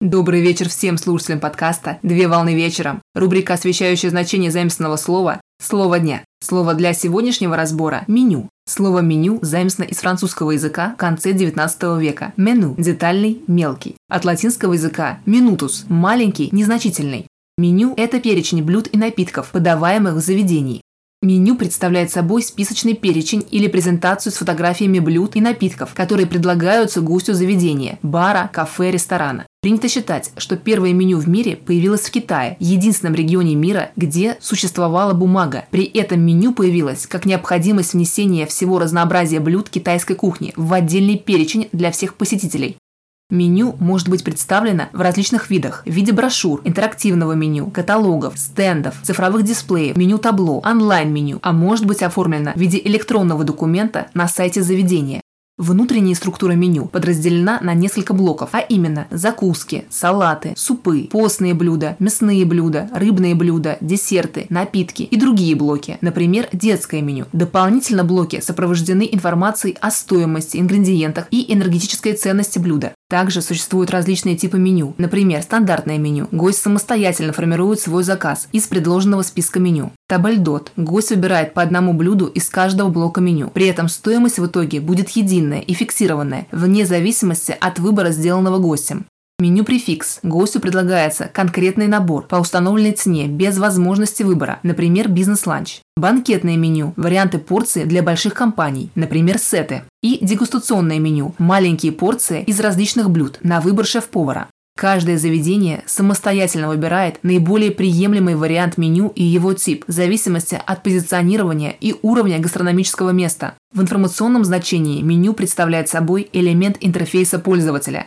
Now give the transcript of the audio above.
Добрый вечер всем слушателям подкаста «Две волны вечером». Рубрика, освещающая значение заимственного слова «Слово дня». Слово для сегодняшнего разбора – меню. Слово «меню» заимствовано из французского языка в конце 19 века. Меню – детальный, мелкий. От латинского языка – минутус – маленький, незначительный. Меню – это перечень блюд и напитков, подаваемых в заведении. Меню представляет собой списочный перечень или презентацию с фотографиями блюд и напитков, которые предлагаются гостю заведения – бара, кафе, ресторана. Принято считать, что первое меню в мире появилось в Китае, единственном регионе мира, где существовала бумага. При этом меню появилось как необходимость внесения всего разнообразия блюд китайской кухни в отдельный перечень для всех посетителей. Меню может быть представлено в различных видах в виде брошюр, интерактивного меню, каталогов, стендов, цифровых дисплеев, меню табло, онлайн-меню, а может быть оформлено в виде электронного документа на сайте заведения. Внутренняя структура меню подразделена на несколько блоков, а именно закуски, салаты, супы, постные блюда, мясные блюда, рыбные блюда, десерты, напитки и другие блоки, например, детское меню. Дополнительно блоки сопровождены информацией о стоимости, ингредиентах и энергетической ценности блюда. Также существуют различные типы меню. Например, стандартное меню. Гость самостоятельно формирует свой заказ из предложенного списка меню. Табльдот. Гость выбирает по одному блюду из каждого блока меню. При этом стоимость в итоге будет единая и фиксированная, вне зависимости от выбора, сделанного гостем. Меню префикс. Гостю предлагается конкретный набор по установленной цене без возможности выбора, например, бизнес-ланч. Банкетное меню – варианты порции для больших компаний, например, сеты. И дегустационное меню – маленькие порции из различных блюд на выбор шеф-повара. Каждое заведение самостоятельно выбирает наиболее приемлемый вариант меню и его тип в зависимости от позиционирования и уровня гастрономического места. В информационном значении меню представляет собой элемент интерфейса пользователя,